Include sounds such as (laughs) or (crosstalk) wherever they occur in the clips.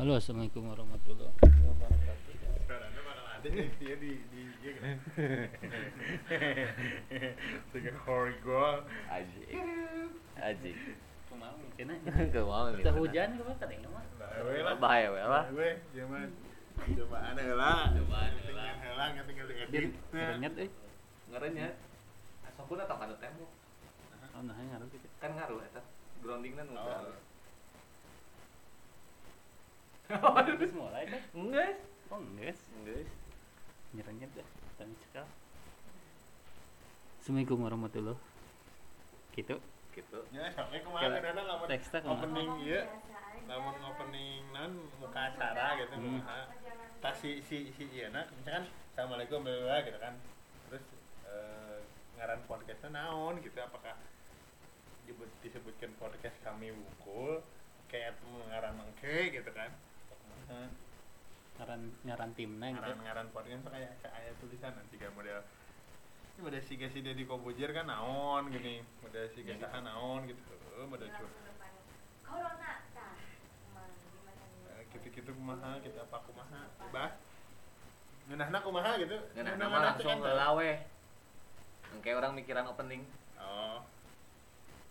Halo, assalamualaikum warahmatullahi wabarakatuh. Ada dia di di dia kan. Tiga hori gua. Aji. Aji. Kumaha mungkin Gak mau nih. Kita hujan apa tadi mah? Bahaya we lah. Bae zaman cobaan heula. Cobaan heula. Tinggal heula Dia diedit. kerenget euy. Ngarenya. Asapun atau kana tembok. Oh, nah ngaruh gitu. Kan ngaruh eta. Groundingna nu Oh. Terus mulai deh. Enggak. Oh, enggak. Enggak. Nyerenget dah. Tani cekal. Assalamualaikum warahmatullahi Gitu. Gitu. Ya, sampai kemarin Kayak ada lamun opening ieu. Lamun opening non muka acara gitu Hmm. Tas si si si ieu na misalkan assalamualaikum bla gitu kan. Terus eh, ngaran podcastnya naon gitu apakah disebut disebutkan podcast kami wungkul kayak ngaran mengke gitu kan. Heeh. Ngaran ngaran timna gitu. ngaran-ngaran podcast tuh kayak kayak ayat tulisan nanti kayak model ini model si si Deddy Kobujer kan naon gini model si Ya, Saha naon gitu model cur Corona tah. Eh, gitu-gitu kumaha kita apa kumaha bah ngeunahna kumaha gitu Nah, Ngeunahna nama langsung kan. ngelawe. Kayak orang mikiran opening, oh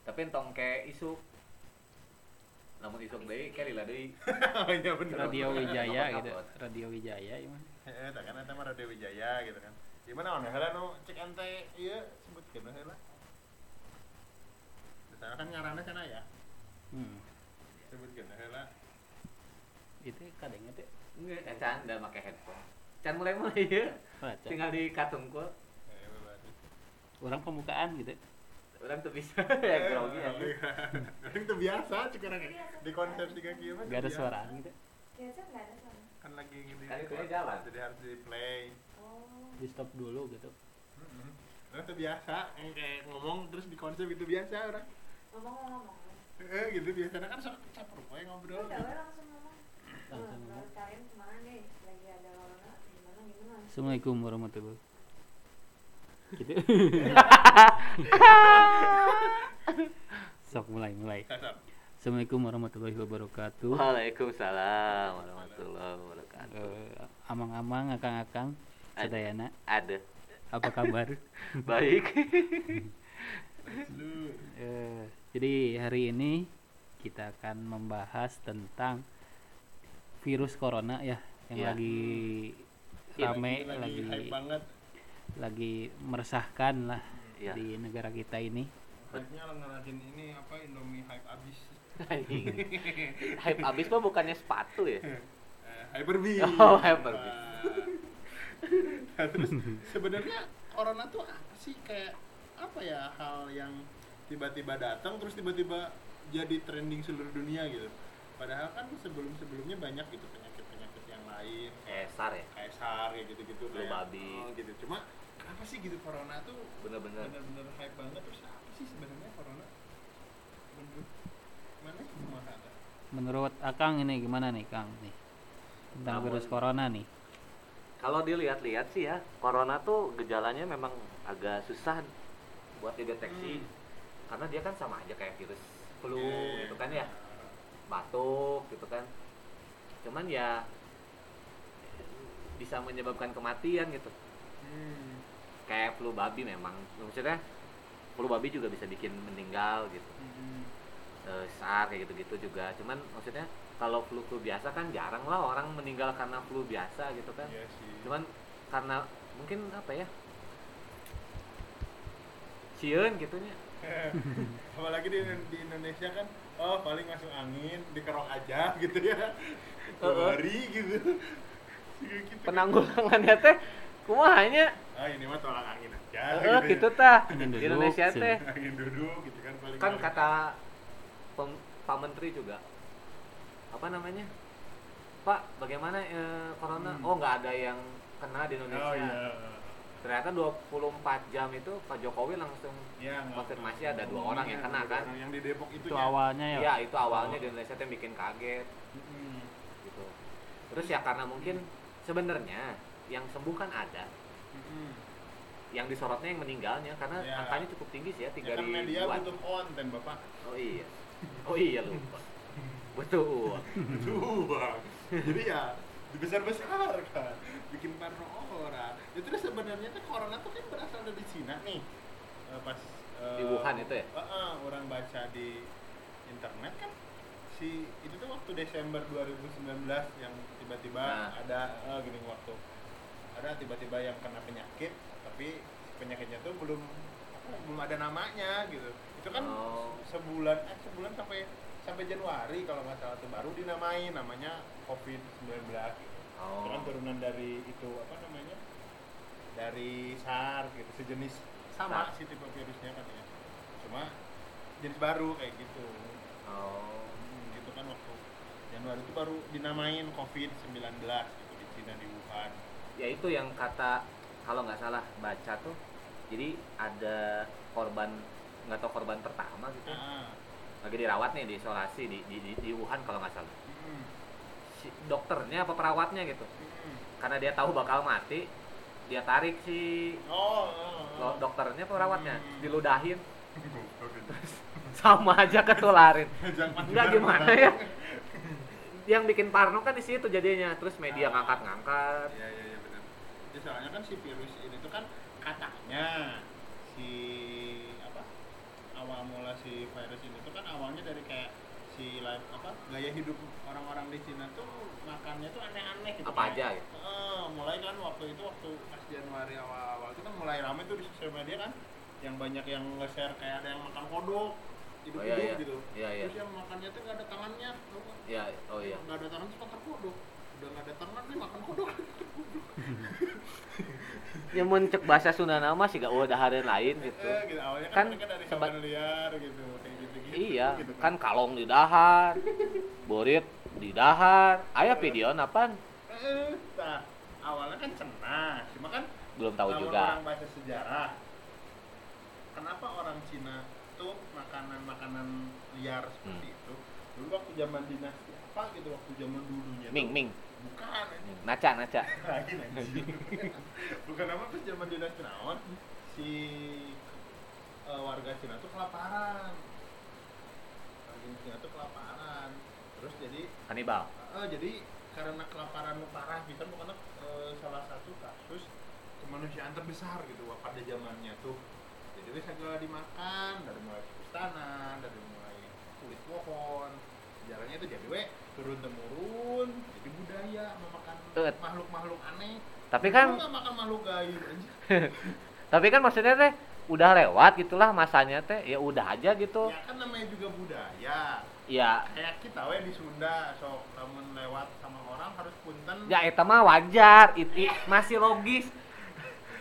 tapi entong kayak isu. Namun isuk deui kayak lila deui. oh (laughs) iya bener Radio Wijaya gitu. Radio Wijaya iman. eh tak kan mah Radio Wijaya gitu kan gimana on heula nu cek ente ieu sebutkeun heula Misalnya kan ngaranna sana ya Hmm. sebutkeun heula Itu kadangnya tuh Enggak, eh, Can udah pakai headphone. Can mulai mulai ya. baca. Tinggal di katungkul. Eh, berarti. Orang pembukaan gitu. Orang tuh bisa (laughs) ya grogi ya. Orang tuh biasa cek orang di konser tiga mah. Gak ada suaraan gitu. Biasa nggak ada sama. Kan lagi gini. Kan itu jalan. Jadi harus di play. Oh. Di stop dulu gitu. Orang tuh biasa yang kayak ngomong terus di konser gitu biasa orang. Ngomong-ngomong. Eh gitu biasanya kan sok campur we ngobrol. Udah, langsung ngomong. Langsung Eh, ngomong. Kalian ke mana nih? Lagi ada corona? Gimana gimana? Assalamualaikum warahmatullahi gitu (laughs) sok mulai mulai. Assalamualaikum warahmatullahi wabarakatuh Waalaikumsalam warahmatullahi wabarakatuh. Eh, amang-amang akang-akang sadayana Ada. apa kabar (laughs) Baik. Lu (laughs) Eh, jadi hari ini kita akan membahas tentang virus corona ya yang Iya. lagi Iya, rame lagi, lagi hype banget. Lagi meresahkan lah Iya. di negara kita ini Hype-nya orang ngalahin ini apa Indomie hype abis. (laughs) Hype abis mah bukannya sepatu ya? Eh, Hyperbee. (laughs) Oh, Hyperbee. (laughs) Nah, terus sebenarnya corona tuh apa sih kayak apa ya hal yang tiba-tiba datang terus tiba-tiba jadi trending seluruh dunia gitu. Padahal kan sebelum-sebelumnya banyak gitu penyakit-penyakit yang lain Eh, sar ya? kayak SARS kayak gitu-gitu Flu kayak babi. oh, gitu. Cuma kenapa sih gitu corona tuh Bener-bener. bener-bener hype banget terus apa sih sebenarnya corona? Menurut mana kumaha tah? menurut Akang ini gimana nih Kang nih tentang Namun- virus corona nih Kalau dilihat-lihat sih ya, corona tuh gejalanya memang agak susah buat dideteksi. Hmm. Karena dia kan sama aja kayak virus flu Iya. gitu kan ya. Batuk gitu kan. Cuman ya bisa menyebabkan kematian gitu. Hmm. Kayak flu babi memang. Maksudnya flu babi juga bisa bikin meninggal gitu. Hmm. Eh, SARS kayak gitu-gitu juga. Cuman maksudnya kalau flu flu biasa kan jarang lah orang meninggal karena flu biasa gitu kan. Iya sih. Cuman karena mungkin apa ya? Sieun gitunya. (laughs) apalagi di, di Indonesia kan oh paling masuk angin dikerok aja gitu ya hari gitu (laughs) gitu Penanggulangannya teh kumahanya ah ini mah tolak angin aja Heeh, gitu gitu ya. tah. Di Indonesia teh angin duduk gitu kan paling kan kata pem- Pak Menteri juga apa namanya? Pak, bagaimana eh, corona? Hmm. Oh, nggak ada yang kena di Indonesia. oh iya Ternyata 24 jam itu Pak Jokowi langsung ya Konfirmasi ada dua orang yang kena, Ada kan? yang di Depok itu, itu ya awalnya ya ya itu awalnya Oh. di Indonesia tuh bikin kaget Mm-mm. gitu. Terus ya karena mungkin sebenarnya yang sembuh kan ada, Mm-mm. yang disorotnya yang meninggalnya karena Ya. angkanya cukup tinggi sih ya ya tiga kan media butuh konten bapak. Oh iya, oh iya lupa. betul. Uang jadi ya dibesar besarkan bikin parno orang. Itu tuh sebenarnya tuh corona tuh kan berasal dari Cina nih. Eh, pas eh, Di Wuhan itu ya? eh, eh, orang baca di internet kan. Si itu tuh waktu Desember 2019 yang tiba-tiba Nah. ada eh, gini waktu ada tiba-tiba yang kena penyakit tapi penyakitnya tuh belum apa, belum ada namanya gitu itu kan Oh. sebulan eh sebulan sampai sampai Januari kalau nggak salah tuh baru dinamain namanya COVID 19 gitu. oh Itu kan turunan dari itu apa namanya dari SARS gitu sejenis sama SARS. sih tipe virusnya katanya cuma jenis baru kayak gitu oh Hmm, gitu kan waktu Januari itu baru dinamain COVID 19 gitu di Cina di Wuhan ya itu yang kata kalau nggak salah baca tuh jadi ada korban nggak tahu korban pertama gitu. Ah lagi dirawat nih diisolasi di di, di, di Wuhan kalau nggak salah. Si dokternya apa perawatnya gitu. Karena dia tahu bakal mati dia tarik si oh, oh, oh. dokternya perawatnya Hmm. diludahin. Sama aja ketularin. (laughs) Juga gimana ya? Yang bikin parno kan di situ jadinya. Terus media Ah. ngangkat-ngangkat. Benar. Jadi soalnya kan si virus ini tuh kan katanya si apa awal mula si virus ini tuh kan awalnya dari kayak si life apa gaya hidup orang-orang di Cina tuh makannya tuh aneh-aneh gitu. Apa aja gitu? Eh, mulai kan waktu itu waktu pas Januari awal-awal itu kan mulai rame tuh di sosial media kan yang banyak yang nge-share kayak ada yang makan kodok hidup-hidup iya, iya. gitu. Iya, iya. Terus yang makannya tuh gak ada tangannya. tau nggak? ya oh iya nggak ada tangan makan kodok udah nggak ada tangan nih makan kodok. (laughs) Ya mencek bahasa Sunda nama sih gak udah hari lain gitu. Eh, gitu. Awalnya kan, Kan dari sebat- liar gitu kayak gitu gitu iya gitu kan. kalong di dahar borit di dahar. Ayah video apaan eh, nah awalnya kan cenah cuma kan belum tahu juga. orang baca sejarah kenapa orang Cina tuh makanan-makanan liar seperti Hmm. itu? Dulu waktu zaman dinasti apa gitu waktu zaman dulunya tuh- Ming Ini naca naca. Lagi bukan apa pas zaman dinasti naon si eh, warga Cina tuh kelaparan. Warga Cina tuh kelaparan. Terus jadi kanibal eh, jadi karena kelaparan parah bisa bukan eh, salah satu kasus kemanusiaan terbesar gitu wah, pada zamannya tuh. Jadi wis segala dimakan dari mulai istana dari mulai kulit pohon sejarahnya itu jadi we turun temurun jadi budaya memakan makhluk-makhluk aneh. Tapi kan makan makhluk gaib (laughs) tapi kan maksudnya teh udah lewat gitulah masanya teh ya udah aja gitu. Ya kan namanya juga budaya. Ya. Kayak kita we di Sunda sok kamu lewat sama orang harus punten. Ya itu mah wajar itu masih logis. (laughs)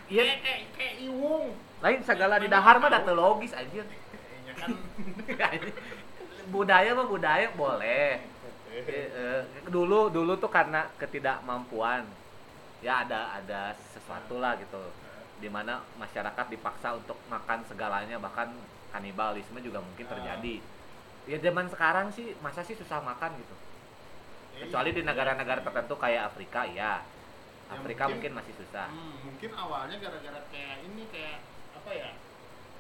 Iya kayak kayak iwung. lain segala di dahar mah data logis anjir Kayaknya (laughs) kan budaya mah budaya boleh Eh, eh, dulu dulu tuh karena ketidakmampuan ya ada ada sesuatu lah gitu di mana masyarakat dipaksa untuk makan segalanya bahkan kanibalisme juga mungkin Ah. terjadi ya zaman sekarang sih masa sih susah makan gitu Ya, kecuali di iya. negara-negara tertentu kayak Afrika ya Ya, Afrika mungkin- mungkin masih susah Hmm, mungkin awalnya gara-gara kayak ini kayak apa ya?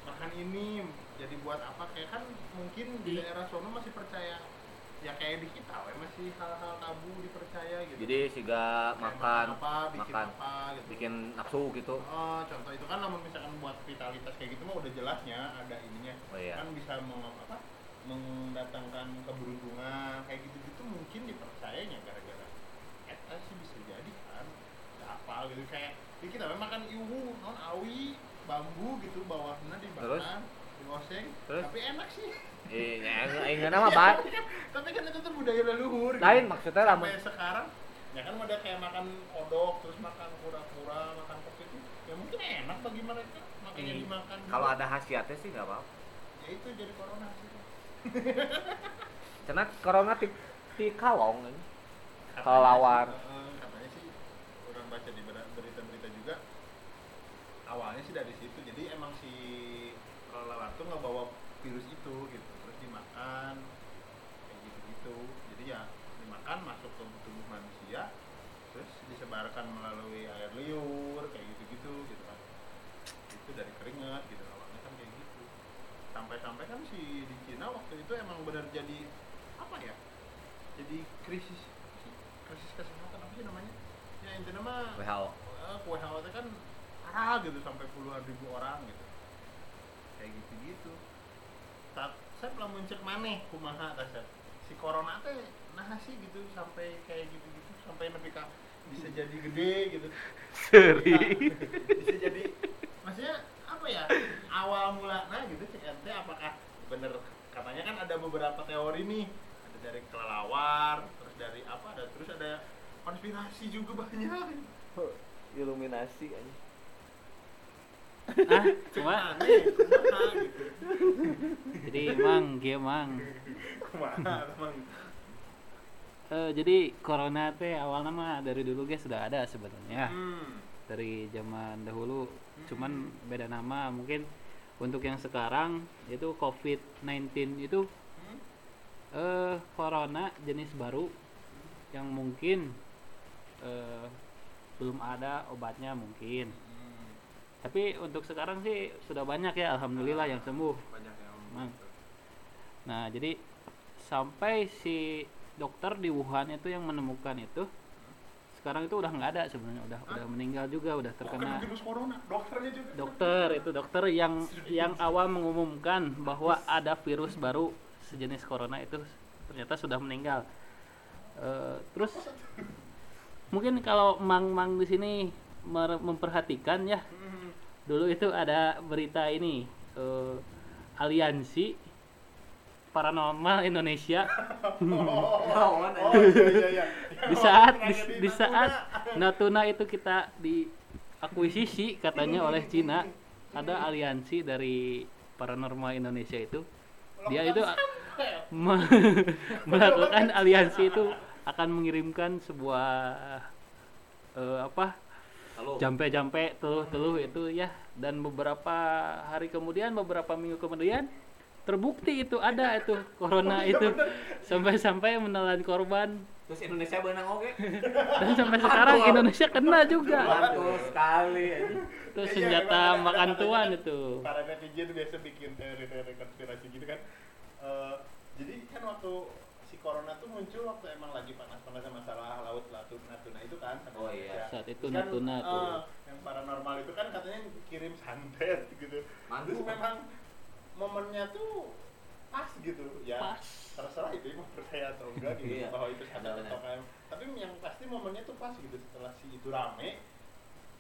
Makan ini jadi buat apa kayak kan mungkin di daerah sono masih percaya ya kayak di kita we masih hal-hal tabu dipercaya gitu. jadi siga Kayak makan apa, bikin makan apa gitu. bikin nafsu gitu Oh, contoh itu kan namun misalkan buat vitalitas kayak gitu mah udah jelasnya ada ininya. Oh, iya. Kan bisa meng, apa? mendatangkan keberuntungan kayak gitu-gitu mungkin dipercayanya gara-gara eta sih bisa jadi kan. Ya apa gitu kayak ya kita makan iwu, non awi, bambu gitu bawahnya Terus? dibakar, digoseng, Terus? tapi enak sih. eh enggak nama baik Tapi kan- itu tuh budaya leluhur. gitu. lain maksudnya lamun sampai sekarang ya kan ada kayak makan kodok terus makan kura-kura makan kopi itu ya mungkin enak bagi mereka makanya Hmm. dimakan kalau ada khasiatnya sih nggak apa-apa ya itu jadi corona sih (laughs) karena corona di, di kalong Kelelawar. sih, eh, katanya sih orang baca di ber- berita-berita juga awalnya sih dari situ jadi emang si tuh nggak bawa virus itu gitu. Terus dimakan kayak gitu-gitu. Jadi ya dimakan masuk ke tubuh manusia terus disebarkan melalui air liur kayak gitu-gitu gitu kan. Itu dari keringat gitu. Awalnya kan kayak gitu. Sampai-sampai kan si di Cina waktu itu emang benar jadi apa ya jadi krisis krisis kesehatan apa sih namanya? Ya intinya mah WHO eh, WHO itu kan parah gitu sampai puluhan ribu orang gitu kayak gitu gitu saat saya belum muncul maneh kumaha dasar. Si corona teh nah sih gitu sampai kayak gitu gitu sampai nepi ka bisa jadi gede gitu. Seri. bisa jadi maksudnya apa ya awal mulanya gitu CNT apakah bener katanya kan ada beberapa teori nih ada dari kelelawar terus dari apa ada terus ada konspirasi juga banyak. Iluminasi aja ah cuma? Jadi emang dia emang emang Eh, jadi corona teh awalnya mah dari dulu guys sudah ada sebenarnya. Hmm. dari zaman dahulu. Cuman beda nama mungkin untuk yang sekarang itu COVID-19 itu Hmm? eh corona jenis baru yang mungkin eh belum ada obatnya mungkin. Hmm. Tapi untuk sekarang sih sudah banyak ya alhamdulillah yang sembuh. Banyak yang Emang. nah. Jadi sampai si dokter di Wuhan itu yang menemukan itu sekarang itu udah nggak ada sebenarnya udah udah meninggal juga udah terkena virus corona dokternya juga. dokter itu dokter yang yang awal mengumumkan bahwa ada virus baru sejenis corona itu ternyata sudah meninggal. Eh, terus mungkin kalau mang-mang di sini memperhatikan ya Hmm. Dulu itu ada berita ini eh, aliansi paranormal Indonesia. (laughs) Oh, oh iya iya iya. (laughs) Di saat di, di saat Natuna itu kita diakuisisi katanya oleh Cina. Ada aliansi dari paranormal Indonesia itu. Dia itu me- (laughs) melakukan aliansi itu akan mengirimkan sebuah eh, apa jampe-jampe teluh-teluh itu ya. Dan beberapa hari kemudian beberapa minggu kemudian terbukti itu ada itu corona (laughs) itu. Sampai-sampai menelan korban. Terus Indonesia benang oke? (laughs) Dan sampai sekarang Indonesia kena juga. Mantul sekali. Itu Iya, senjata emang makan tuan itu. Para netizen biasa bikin teori-teori konspirasi gitu kan. Eh, jadi kan waktu corona tuh muncul waktu emang lagi panas-panasnya masalah laut Natuna, Natuna itu kan Oh, iya. Saat itu Natuna kan, tuh. eh, yang paranormal itu kan katanya kirim santet (laughs) gitu Mantul. terus memang momennya tuh pas gitu ya Pas. terserah itu mau percaya atau enggak (laughs) gitu Iya. bahwa itu santet atau kayak tapi yang pasti momennya tuh pas gitu setelah si itu rame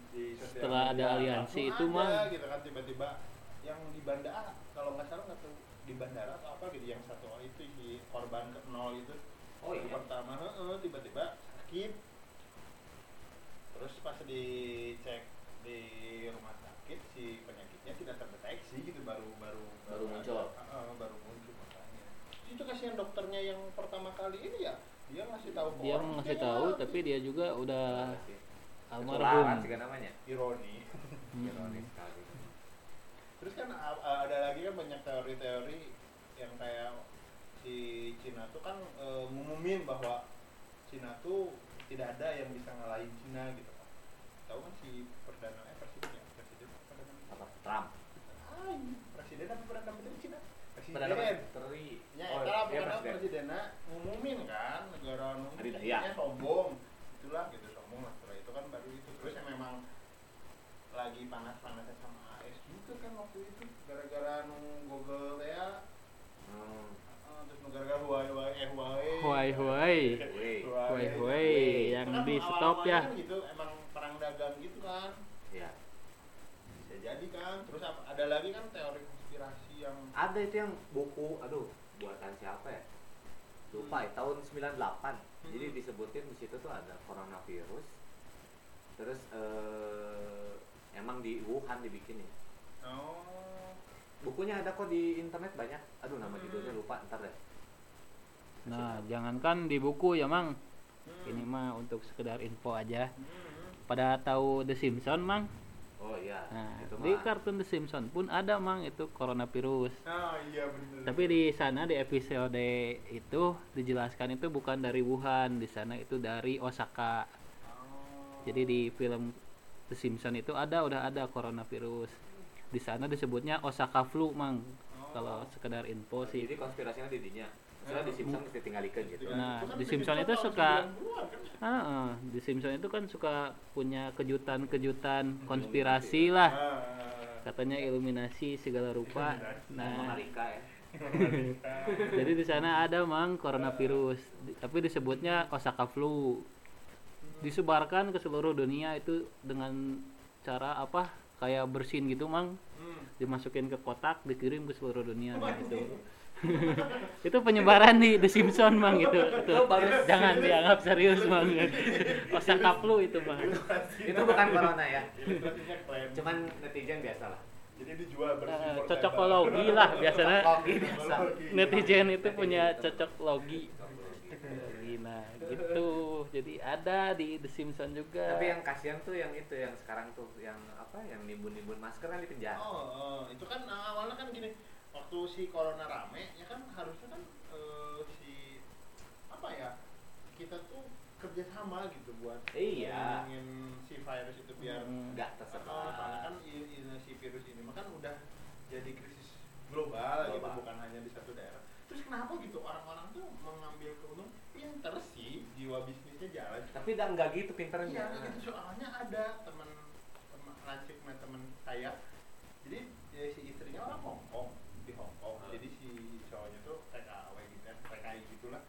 di Setelah ada aliansi itu mah. gitu kan tiba-tiba yang di bandara kalau nggak salah nggak tahu di bandara atau apa gitu yang satu orang itu si korban ke nol itu. Oh Yang iya? Pertama tiba-tiba sakit. Terus pas dicek di rumah sakit si penyakitnya tidak terdeteksi gitu baru baru Baru muncul. Heeh, baru muncul makanya. Itu kasihan dokternya yang pertama kali ini ya dia ngasih tahu dia ngasih dia tahu nyala. tapi dia juga udah almarhum. namanya? Ironi. Hmm. ironis sekali terus kan ada lagi kan banyak teori-teori yang kayak si Cina tuh kan e, ngumumin bahwa Cina tuh tidak ada yang bisa ngalahin Cina gitu. Kan tahu kan si perdana eh presiden ya? Presiden apa perdana menteri? apa? Trump. Ah, ini presiden apa perdana menteri Cina? Presiden Perdana Menteri. Ya oh, itu lah iya, pokoknya presiden. presidennya ngumumin kan negara Adida, ngumumin iya. sombong. Itulah gitu sombong lah setelah itu kan baru itu. Terus yang memang lagi panas-panasnya sama AS juga kan waktu itu gara-gara nung Google ya. Hmm. uh, terus gara-gara Huawei Huawei eh Huawei. Huawei Huawei. Huawei. Kan yang di stop ya. kan gitu emang perang dagang gitu kan. Ya bisa jadi kan. Terus apa, ada lagi kan teori konspirasi yang ada itu yang buku aduh buatan siapa ya? Lupa ya tahun 98 jadi Hmm. disebutin di situ tuh ada coronavirus. Terus eh, emang di Wuhan dibikin ya oh. Bukunya ada kok di internet banyak. Aduh nama Hmm. judulnya lupa ntar deh. Nah jangankan di buku ya mang. Hmm. ini mah untuk sekedar info aja. Hmm. pada tahu The Simpsons mang? Oh iya. Nah itu di mah. kartun The Simpsons pun ada mang itu coronavirus. Ah iya bener. Tapi di sana di episode itu dijelaskan itu bukan dari Wuhan. Di sana itu dari Osaka. Oh. jadi di film The Simpsons itu ada udah ada coronavirus di sana disebutnya Osaka flu mang Oh. kalau sekedar info sih jadi konspirasinya di dinya Misalnya di Simpson mesti tinggalikeun gitu. Nah, kan di Simpson itu suka- 90-an kan? Ah, ah. di Simpson itu kan suka punya kejutan-kejutan konspirasi lah. Ah, Katanya iluminasi segala rupa. Nah, Amerika ya. jadi di sana ada mang coronavirus, tapi disebutnya Osaka flu. Disebarkan ke seluruh dunia itu dengan cara apa? Kayak bersin gitu mang, Hmm. dimasukin ke kotak, dikirim ke seluruh dunia nah, gitu. (laughs) itu penyebaran di The Simpson mang gitu. Itu jangan dianggap serius mang. Osaka flu itu mang. Itu bukan corona ya. Cuman netizen biasa lah. jadi dijual Eh, portable. cocokologi lah biasanya. Logi biasa. netizen itu punya cocok logi nah gitu jadi ada di The Simpsons juga Tapi yang kasihan tuh yang itu yang sekarang tuh yang apa yang nimbun-nimbun masker kan di penjara. Oh, oh, itu kan uh, awalnya kan gini, waktu si corona rame, ya kan harusnya kan uh, si apa ya kita tuh kerjasama gitu buat Iya. si virus itu biar Hmm. Enggak Oh, tersebar. soalnya kan i- i- si virus ini mah kan udah jadi krisis global, gitu Global. bukan hanya di satu daerah. Terus kenapa gitu orang-orang tuh mengambil keuntungan? Pinter sih, jiwa jalan. Tapi udah enggak gitu Iya, pinternya. gitu soalnya ada teman teman lancip sama teman saya. Jadi ya, si istrinya orang Hongkong di Hongkong. Hmm. Jadi si cowoknya tuh TKW gitu kan, TKI gitulah.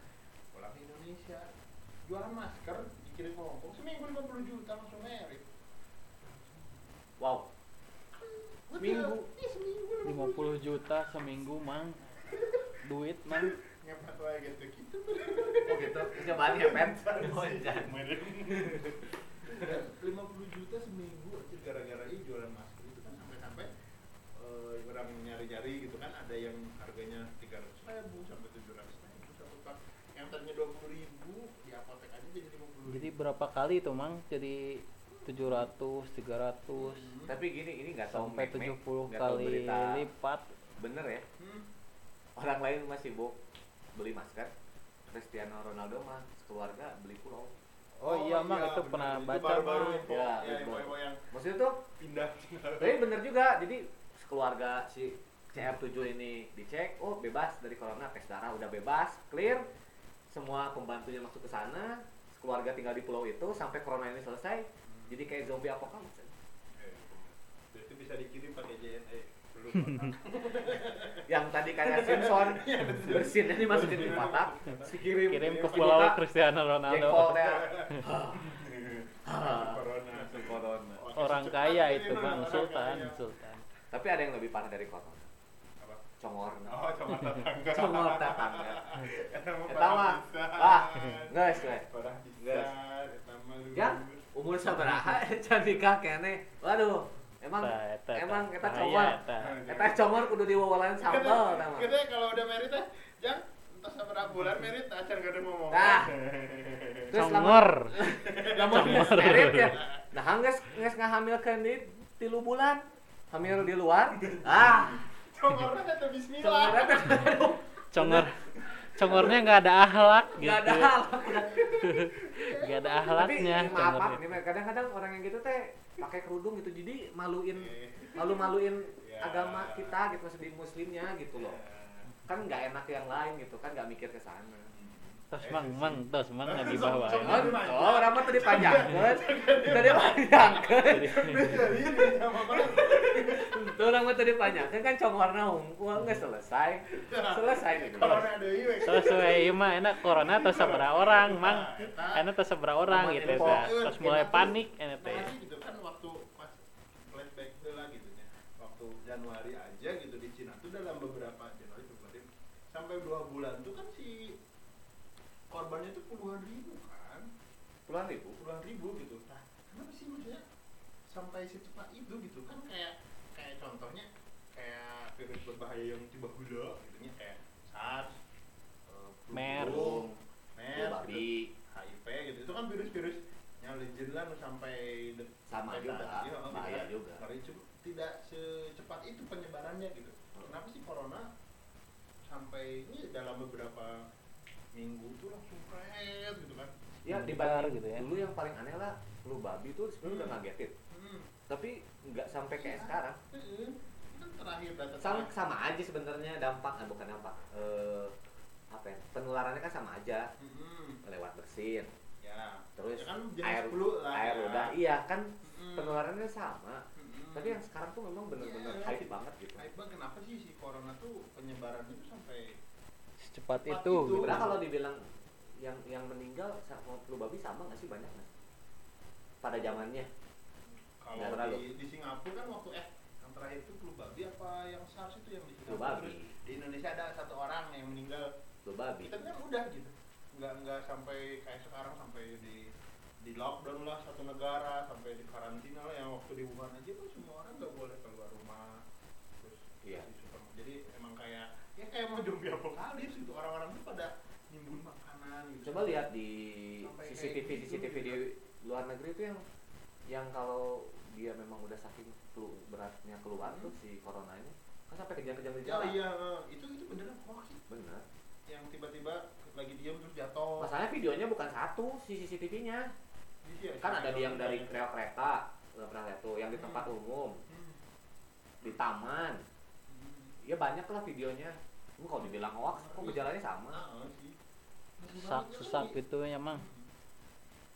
Pulang ke Indonesia, jualan masker dikirim ke Hongkong seminggu 50 juta langsung merit. Wow. Seminggu? Iya seminggu 50 juta seminggu mang duit mang Ngepet wae gitu gitu. Oh gitu. Cobaan Pen. (laughs) Oh, jangan. 50 juta seminggu aja gara-gara ini jualan masker itu kan sampai-sampai eh, orang nyari-nyari gitu kan ada yang harganya 300 ribu sampai 700 ribu satu pak yang tadinya 20 ribu di apotek aja jadi 50 jadi berapa kali tuh mang jadi 700 300 Tapi gini ini nggak tahu sampai mek-mek, 70 nggak tahu kali berita. lipat Bener ya. hmm. Orang lain masih sibuk beli masker. Cristiano Ronaldo mah keluarga beli pulau. oh, iya mang itu benar. pernah Itu baca baru-baru mang info Ya, ya, info. info-info yang Maksudnya tuh pindah Tapi bener juga, jadi keluarga si CR7 ini dicek, oh bebas dari corona, tes darah udah bebas, clear, semua pembantunya masuk ke sana, keluarga tinggal di pulau itu sampai corona ini selesai, jadi kayak zombie apocalypse. Eh, berarti bisa dikirim pakai JNE (laughs) Yang tadi kayak (laughs) Simpson, bersin ini masukin di kotak, dikirim kirim ke pulau Cristiano Ronaldo. (laughs) corona orang kaya itu bang. Sultan Sultan. Tapi ada yang lebih parah dari corona, apa? Congor. oh cuma tetangga. Congor tetangga. Eta mah ah, geus we. Geus. eta mah lu. Ya, umur sabaraha can nikah kene. Waduh, emang Eta- eta- emang eta kita comor. Eta comor kudu diwawalan sambal. Kita kalau udah merit teh, jang entah seberapa bulan merit acan gak ada ngomong. Nah. (laughs) Terus congor Lamun (laughs) merit ya. Nah, geus geus ngahamilkeun di tilu bulan. Hamil di luar. Ah, Congorna kata bismillah. teh aduh, congor congornya nggak ada akhlak gitu (laughs) nggak ada hal. nggak ada Tapi akhlaknya maaf maaf nih, kadang-kadang orang yang gitu teh pakai kerudung gitu jadi maluin malu-maluin Ya. agama kita gitu maksud di muslimnya gitu loh. kan nggak enak yang lain gitu kan nggak mikir ke sana tos mang mang tos mang Sok- kan sok- oh orang mah tadi panjangkeun tadi panjangkeun tuh orang mah tadi panjangkeun kan congorna hungkul nggak selesai. Selesai nih sesuai ieu mah enak corona tos sabaraha orang mang? Nah, enak tos sabaraha orang gitu teh? Tos mulai panik enak teh. Gitu kan waktu pas flashback lah gitu ya. Waktu Januari aja gitu di Cina tuh dalam beberapa Januari sampai dua bulan tuh korbannya tuh puluhan ribu kan? Puluhan ribu? Puluhan ribu gitu. Nah kenapa sih maksudnya sampai secepat itu gitu kan kayak kayak contohnya kayak virus berbahaya yang tiba hula gitu nya kayak SARS burung, Flu MERS babi. gitu, HIV gitu. Itu kan virus-virus yang legend lah sampai Sama sampai juga, ini, oh, gitu bahaya kan. juga. Cu- tidak secepat itu penyebarannya gitu. Kenapa sih corona sampai ini dalam beberapa minggu tuh langsung keren gitu kan ya Menyebar dibanding gitu ya. dulu yang paling aneh lah flu babi tuh sebenarnya udah Hmm. ngagetin hmm. tapi nggak sampai kayak Iya. sekarang Heeh. kan terakhir sama sama aja sebenarnya dampak ah, bukan dampak eh apa ya penularannya kan sama aja Mm-mm. lewat bersin ya terus Ya kan air flu lah air ya. udah iya kan Mm-mm. penularannya sama Mm-mm. tapi yang sekarang tuh memang bener-bener Iya. hype banget gitu Hype banget, kenapa sih si corona tuh penyebarannya tuh sampai Secepat Cepat itu. itu. gitu. Sebenarnya kalau dibilang yang yang meninggal sama flu babi sama nggak sih banyak nggak pada zamannya Nggak kalau terlalu. di, di Singapura kan waktu eh yang terakhir itu flu babi apa yang SARS itu yang di Flu Singapura babi. terus di Indonesia ada satu orang yang meninggal flu babi kita kan udah gitu nggak nggak sampai kayak sekarang sampai di di lockdown lah satu negara sampai di karantina lah yang waktu di Wuhan aja tuh semua orang nggak boleh keluar rumah terus Iya. di supermarket. jadi emang kayak ya kayak mau zombie apokalis gitu. Orang-orang tuh pada nimbun makanan gitu. Coba lihat di Sampai CCTV gitu CCTV di luar negeri itu yang yang kalau dia memang udah saking flu beratnya keluar tuh si corona ini kan sampai kejang-kejang di jalan. Iya eh, itu itu beneran hoax. Sih bener. Yang tiba-tiba lagi diam terus jatuh. Masalahnya videonya bukan satu si CCTV-nya. Di- iya, kan ada yang dari rel kereta rel kereta itu yang di tempat umum. Hmm. di taman. Hmm. ya banyak lah videonya Cuma kalau dibilang hoax kok gejalanya sama Ah, sih. Sesak sesak gitu ya mang.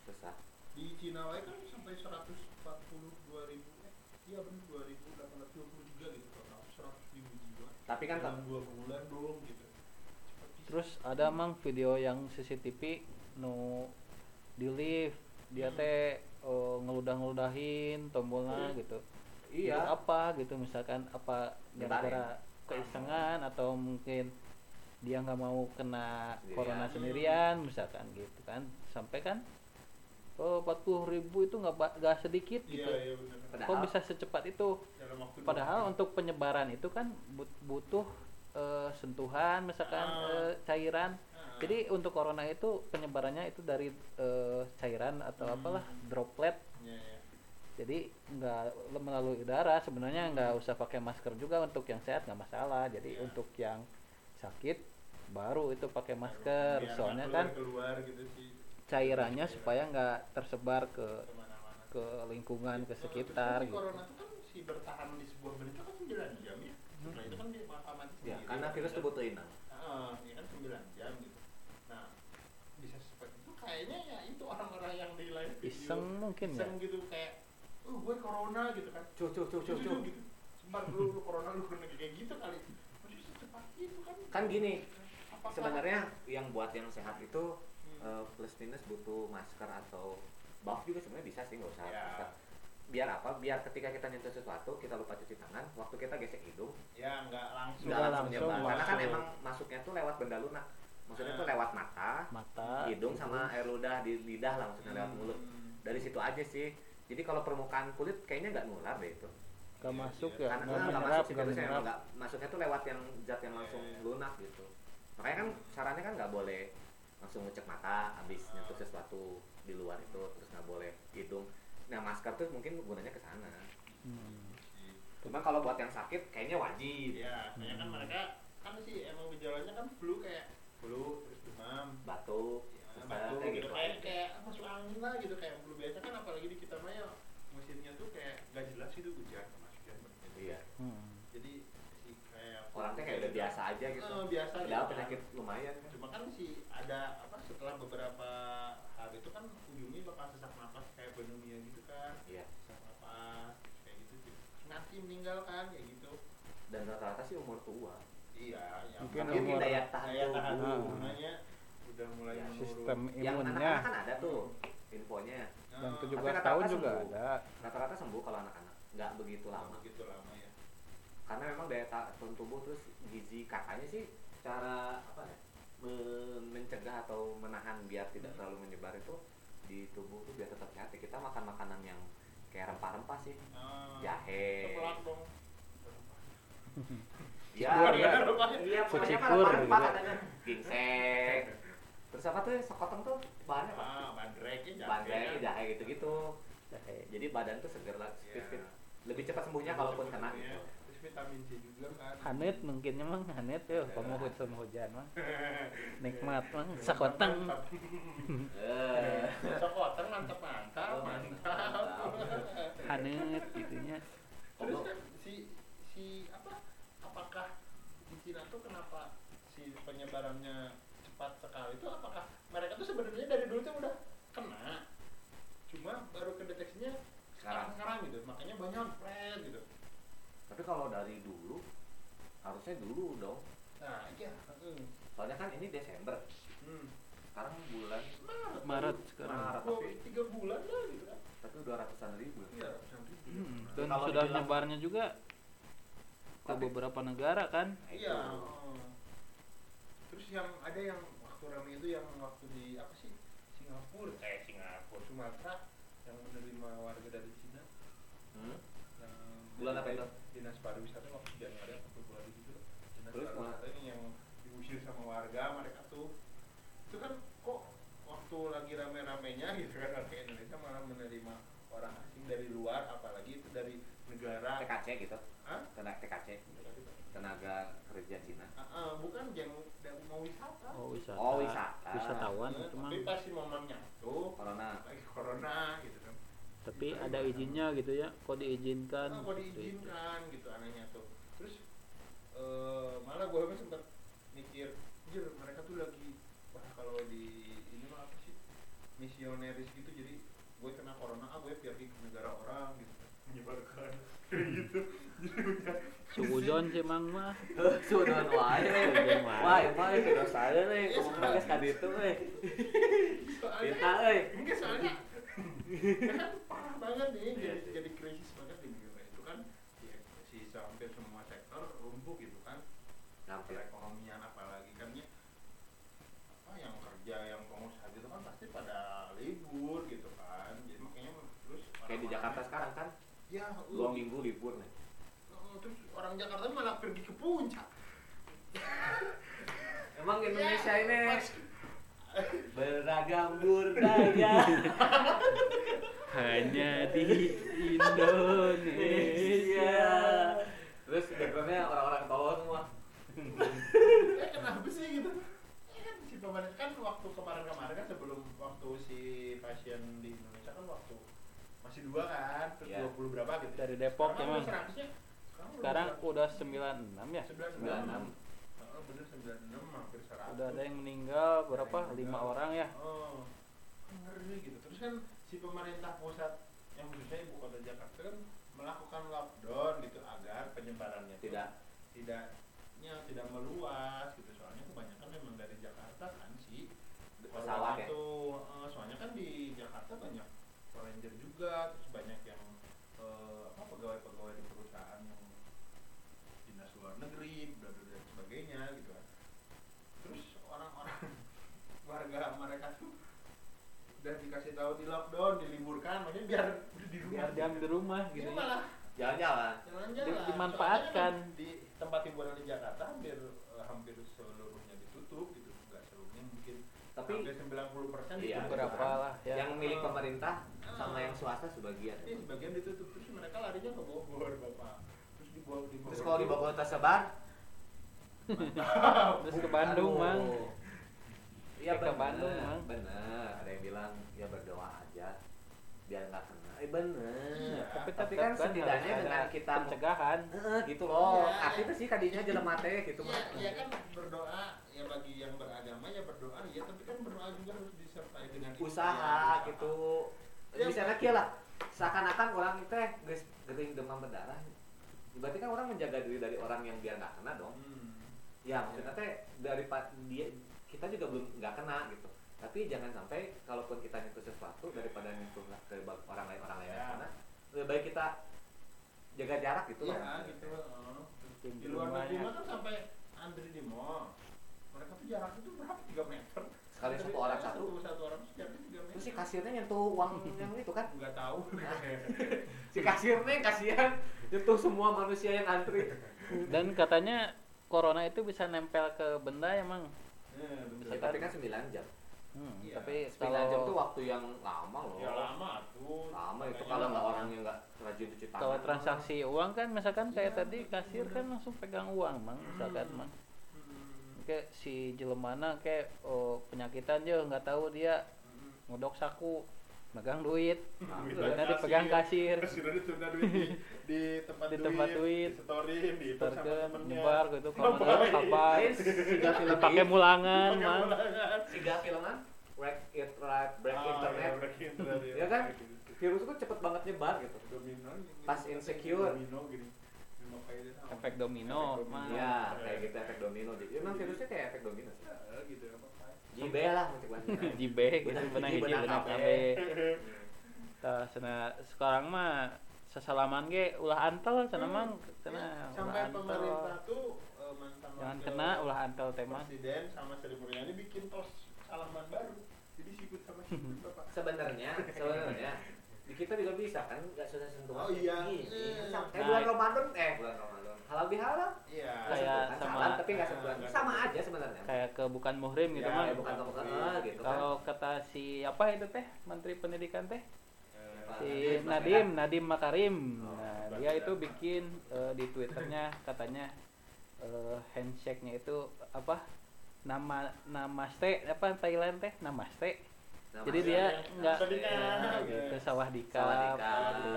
susah di Cina wae kan sampai 142 ribu eh iya bener 2823 gitu total 100 ribu jiwa tapi kan dalam dua bulan dong gitu. Terus ada mang video yang CCTV nu di lift dia Hmm. teh eh, ngeludah-ngeludahin tombolnya Hmm. gitu. iya apa gitu misalkan apa gara-gara keisengan atau mungkin dia nggak mau kena Sendirian. corona sendirian misalkan gitu kan sampai kan oh 40 ribu itu nggak nggak sedikit iya gitu iya Padahal- kok bisa secepat itu padahal untuk penyebaran itu kan but- butuh eh, sentuhan misalkan Ah. eh, cairan Ah. jadi untuk corona itu penyebarannya itu dari eh, cairan atau Hmm. apalah droplet Iya, iya. Jadi nggak melalui udara sebenarnya nggak usah pakai masker juga untuk yang sehat nggak masalah. Jadi Iya. untuk yang sakit baru itu pakai masker. Biar soalnya nggak kan keluar, keluar gitu sih. cairannya supaya nggak tersebar ke ke lingkungan ke Oh, sekitar kan gitu. corona itu kan si bertahan di sebuah benda itu kan 9 jam ya. Setelah itu kan dia bakal mati ya karena virus tuh butuh inang Ah, ya kan 9 jam gitu. Nah, bisa seperti itu kayaknya ya itu orang-orang yang di live video iseng mungkin ya. iseng gitu kayak, "Oh, gue corona" gitu kan. cuh cuh cuh cuh cuh gitu. Sebar lu, lu corona lu kena kayak gitu kali. Itu kan. kan gini sebenarnya yang buat yang sehat itu Hmm. eh, plus minus butuh masker atau buff juga sebenarnya bisa sih nggak usah Ya. masker. biar apa biar ketika kita nyentuh sesuatu kita lupa cuci tangan waktu kita gesek hidung ya nggak langsung nggak langsung langsung nyebar karena kan emang masuknya tuh lewat benda lunak maksudnya Ah. tuh lewat mata mata hidung sama air ludah di lidah lah maksudnya lewat Hmm. mulut dari situ aja sih jadi kalau permukaan kulit kayaknya nggak nular deh itu. Nggak Iya, masuk iya. ya? Karena nggak menyerap masuk sih nggak virusnya emang nggak masuknya tuh lewat yang zat yang langsung lunak gitu. Makanya kan sarannya kan nggak boleh langsung ngecek mata habis Ah. nyentuh sesuatu di luar itu terus nggak boleh hidung. Nah masker tuh mungkin gunanya ke sana. Hmm. cuma kalau buat yang sakit kayaknya wajib. Iya, kayaknya kan mereka kan sih emang gejalanya kan flu kayak flu terus demam. Batuk. ya, batuk kayak gitu. gitu kayak kayak masuk angin lah gitu kayak flu biasa kan apalagi di kita mah ya musimnya tuh kayak gak jelas gitu hujan sama hujan. Iya. Hmm. jadi si kayak orangnya kayak udah biasa aja gitu. Eh, biasa gitu padahal kan. penyakit lumayan kan. Cuma kan si ada apa setelah beberapa hari itu kan ujungnya bakal sesak napas kayak pneumonia gitu kan. Iya. Sesak napas kayak gitu sih. Nanti meninggal kan kayak gitu. Dan rata-rata sih umur tua. Iya ya. Mungkin mungkin umur- daya tahan daya tahan tubuh. tubuhnya udah mulai Ya, sistem yang imunnya. anak-anak kan ada tuh infonya. Yang Ah, 17 rata-rata tahun juga sembuh. ada. Rata-rata sembuh kalau anak-anak. Nggak begitu nggak lama. begitu lama ya. Karena memang daya tahan tubuh terus gizi katanya sih cara apa ya men- mencegah atau menahan biar tidak terlalu menyebar itu di tubuh tuh biar tetap sehat. Ya kita makan makanan yang kayak rempah-rempah sih. Ah, jahe. Ya iya. Ya. iya pokoknya rempah-rempah gitu. katanya. Ginseng terus apa tuh sekotong tuh bahannya apa? Ah bandrek ya jahe bandrek jahe gitu-gitu jadi badan tuh seger lah Iya. fit fit lebih cepat sembuhnya kalaupun kena. gitu terus vitamin C juga kan. Hanet mungkin emang hanet ya pemuhut sama hujan mah (laughs) nikmat mah sakoteng eh. Sekoteng mantap mantap Oh, mantap. mantap. hanet gitunya terus kan si si apa? Apakah di Cina tuh kenapa si penyebarannya itu apakah mereka tuh sebenarnya dari dulu tuh udah kena? Cuma baru kedeteksinya sekarang. Sekarang gitu makanya banyak friend gitu. Tapi kalau dari dulu harusnya dulu dong. Nah iya. Hmm. soalnya kan ini Desember. Hmm. sekarang bulan Maret, Maret sekarang. Maret. Tapi- tiga bulan lah gitu kan. tapi udah ratusan ribu. Iya ratusan ribu. Hmm, dan Kalau sudah nyebarnya juga ke beberapa negara kan? Iya. Oh. terus yang ada yang rame itu yang waktu di apa sih? Singapura. Eh Singapura Sumatera yang menerima warga dari Cina. Hmm? yang Bulan apa itu? dinas pariwisata waktu Januari atau Februari gitu. Dinas Terus, pariwisata ini yang diusir sama warga mereka tuh. Itu kan kok waktu lagi rame-ramenya gitu kan warga Indonesia malah menerima orang asing dari luar apalagi itu dari negara. TKC gitu? Hah? tenaga TKC tenaga kerja Cina. Ah, ah, bukan yang mau wisata. Oh wisata. Oh, wisata. wisatawan Ya, itu mah tapi pasti momennya tuh corona. lagi corona gitu kan. Tapi ada izinnya gitu ya kok diizinkan? Ah, kok diizinkan gitu anehnya tuh. Terus eh, malah gue sempat mikir jir mereka tuh lagi wah kalau di ini mah apa sih misioneris gitu jadi gue kena corona ah gue pergi ke negara orang gitu menyebarkan gitu. Jadi udah sih mang mah. (laughs) Sudah wae. Sudah wae. emang itu dosa nih ngomong geus ka ditu soalnya kita euy Enggak soalnya (laughs) kan parah banget nih Iya jadi, sih. jadi krisis banget di negara itu kan ya, si hampir semua sektor lumpuh gitu kan hampir perekonomian apalagi kan ya apa yang kerja yang pengusaha gitu kan pasti pada libur gitu kan jadi makanya terus kayak di orang-orang- Jakarta sekarang kan ya dua minggu libur nih uh, terus orang Jakarta malah pergi ke puncak. (laughs) Emang Indonesia Ya, ini pas- beragam budaya. (laughs) Hanya di Indonesia. Terus backgroundnya orang-orang tolong semua. Ya (laughs) kenapa sih gitu? Ya kan si pemerintah kan waktu kemarin-kemarin kan sebelum waktu si pasien di Indonesia kan waktu masih dua kan terus Iya. 20 berapa gitu. Dari Depok sekarang emang. kan udah 100 -nya. sekarang udah udah 96 ya? 96 Heeh, bener 96 hampir 100 udah ada yang meninggal berapa? lima orang ya? Oh ngeri gitu. Terus kan si pemerintah pusat yang khususnya ibu kota Jakarta kan melakukan lockdown gitu agar penyebarannya Tidak. tidaknya tidak meluas gitu. Soalnya kebanyakan memang dari Jakarta kan sih. Pesawat ya? tuh eh, soalnya kan di Jakarta banyak ranger juga terus banyak yang apa pegawai-pegawai di perusahaan yang dinas luar negeri bla bla dan sebagainya gitu kan. Terus orang-orang (laughs) warga mereka tuh udah dikasih tahu di lockdown diliburkan makanya biar di rumah biar diam di rumah ini gitu ya. malah jalan-jalan. jalan-jalan. Di- dimanfaatkan. Soalnya kan di tempat hiburan di Jakarta hampir eh, hampir seluruhnya ditutup gitu nggak seluruhnya mungkin. Tapi hampir 90 persen Iya, beberapa lah ya. yang milik pemerintah sama yang swasta sebagian Jadi sebagian ditutup terus mereka larinya ke Bogor bapak terus di Bogor di terus kalau di Bogor tersebar terus ke Bandung mang Iya Ke Bandung, Mang. benar. Ada yang bilang ya berdoa aja biar nggak kena. Eh benar. Iya, tapi, tapi kan setidaknya dengan kita pencegahan gitu loh. Iya. Artinya sih kadinya jelema teh gitu Iya, mah. iya kan berdoa ya bagi yang beragama ya berdoa ya tapi kan berdoa juga harus disertai dengan Usaha ikhtiar. gitu. Ya, Bisa Pak. kieu lah. Seakan-akan orang teh geus geuning demam berdarah. Berarti kan orang menjaga diri dari orang yang biar nggak kena dong. Hmm. Ya maksudnya teh daripada dia kita juga belum nggak kena gitu. Tapi jangan sampai kalaupun kita nyentuh sesuatu daripada nyentuh ke orang lain orang lain yang Ya. kena, lebih baik kita jaga jarak gitu Iya loh. gitu. heeh. Tim Di luar negeri kan sampai antri di mall. Mereka tuh jaraknya tuh berapa? 3 meter. Sekali satu orang satu. satu. Satu orang tuh jaraknya 3 meter. Terus si kasirnya nyentuh uang yang itu kan? Enggak tahu. (laughs) Si kasirnya kasihan nyentuh semua manusia yang antri. dan katanya corona itu bisa nempel ke benda emang Ya, bener. Ya, tapi kan 9 jam. hmm, Iya, tapi 9 jam tuh kalau waktu yang lama loh. Ya lama tuh. Lama itu kalau nggak lama. orangnya nggak rajin cuci tangan. kalau transaksi uang kan misalkan kayak Iya, tadi kasir kan langsung pegang uang mang misalkan Hmm. mang. Kayak si jelemana kayak oh, penyakitan aja nggak tahu dia ngodok saku megang duit duitnya dari dipegang kasir duit di, di tempat Di duit, tempat duit. di Terke temennya. nyebar gitu kalau kapan dipakai mulangan ulangan. tiga filman break it right break Oh, internet iya, break internet. Ya kan? Gitu. virus itu cepet banget nyebar gitu Domino. Pas insecure. Domino gini. Efek domino. Efek mah Iya, kayak gitu efek domino. Jadi emang virusnya kayak efek domino? Sih Ya, gitu kayak. JB lah jibe gitu Benang hiji, benang Tah, cenah sekarang mah sesalaman ge ulah antel cenah mang cenah Hmm. Sampai pemerintah tuh eh, mantan jangan kena ulah antel teh mah presiden sama Sri Mulyani bikin tos salaman baru. Jadi sikut sama sikut Bapak. sebenarnya sebenarnya di kita juga bisa kan nggak susah sentuhan Oh, iya. Ih, Eh. kayak Nah, bulan Ramadan eh bulan Ramadan. halal bihalal. Iya. Kayak sama- salam, tapi nggak sentuhan. Nggak sama aja sebenarnya. Kayak ke bukan muhrim gitu Ya, mah bukan kamu kan ah, gitu kan. Kalau kata si apa itu teh? Menteri pendidikan teh? Eh, si Nadim Nadim Nadim Makarim. Oh, nah dia itu bikin eh, di twitternya katanya eh, handshake-nya itu apa? Nama namaste apa Thailand teh? Namaste. Nama jadi dia nggak ya, gitu sawah dikap Sawadika. gitu.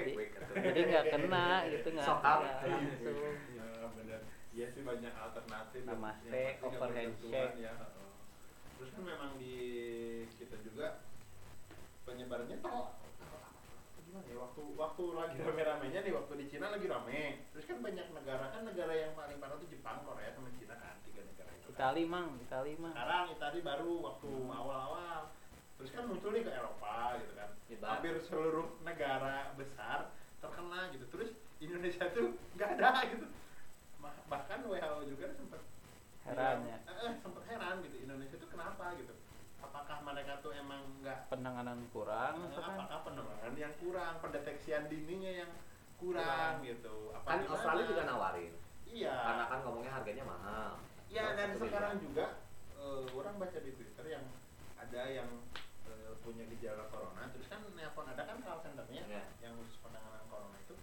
Gitu. jadi nggak kena gitu nggak langsung Iya benar. Iya sih banyak alternatif. Namaste, Yang pasti nggak over bersentuhan handshake. Ya. heeh. Terus kan memang di kita juga penyebarannya tol ya waktu waktu lagi rame-ramenya nih waktu di Cina lagi rame. Terus kan banyak negara kan negara yang paling parah tuh Jepang Korea sama Cina kan tiga negara itu kan. Itali mang Itali mah sekarang Itali baru waktu awal-awal. Terus kan muncul nih ke Eropa gitu kan. Nyebar. hampir seluruh negara besar terkena gitu. Terus Indonesia tuh nggak ada gitu. Bah- bahkan WHO juga sempat heran ya? eh, eh, sempat heran gitu. Indonesia tuh kenapa gitu apakah mereka tuh emang nggak penanganan kurang apakah penanganan yang kurang pendeteksian dininya yang kurang gitu? Apa kan gimana? Australia juga nawarin. Iya. Karena kan ngomongnya harganya mahal. Ya Terus dan sekarang bilang, juga eh, orang baca di Twitter yang ada yang eh, punya gejala corona, terus kan nelpon ada kan call centernya Ya. yang khusus penanganan corona itu,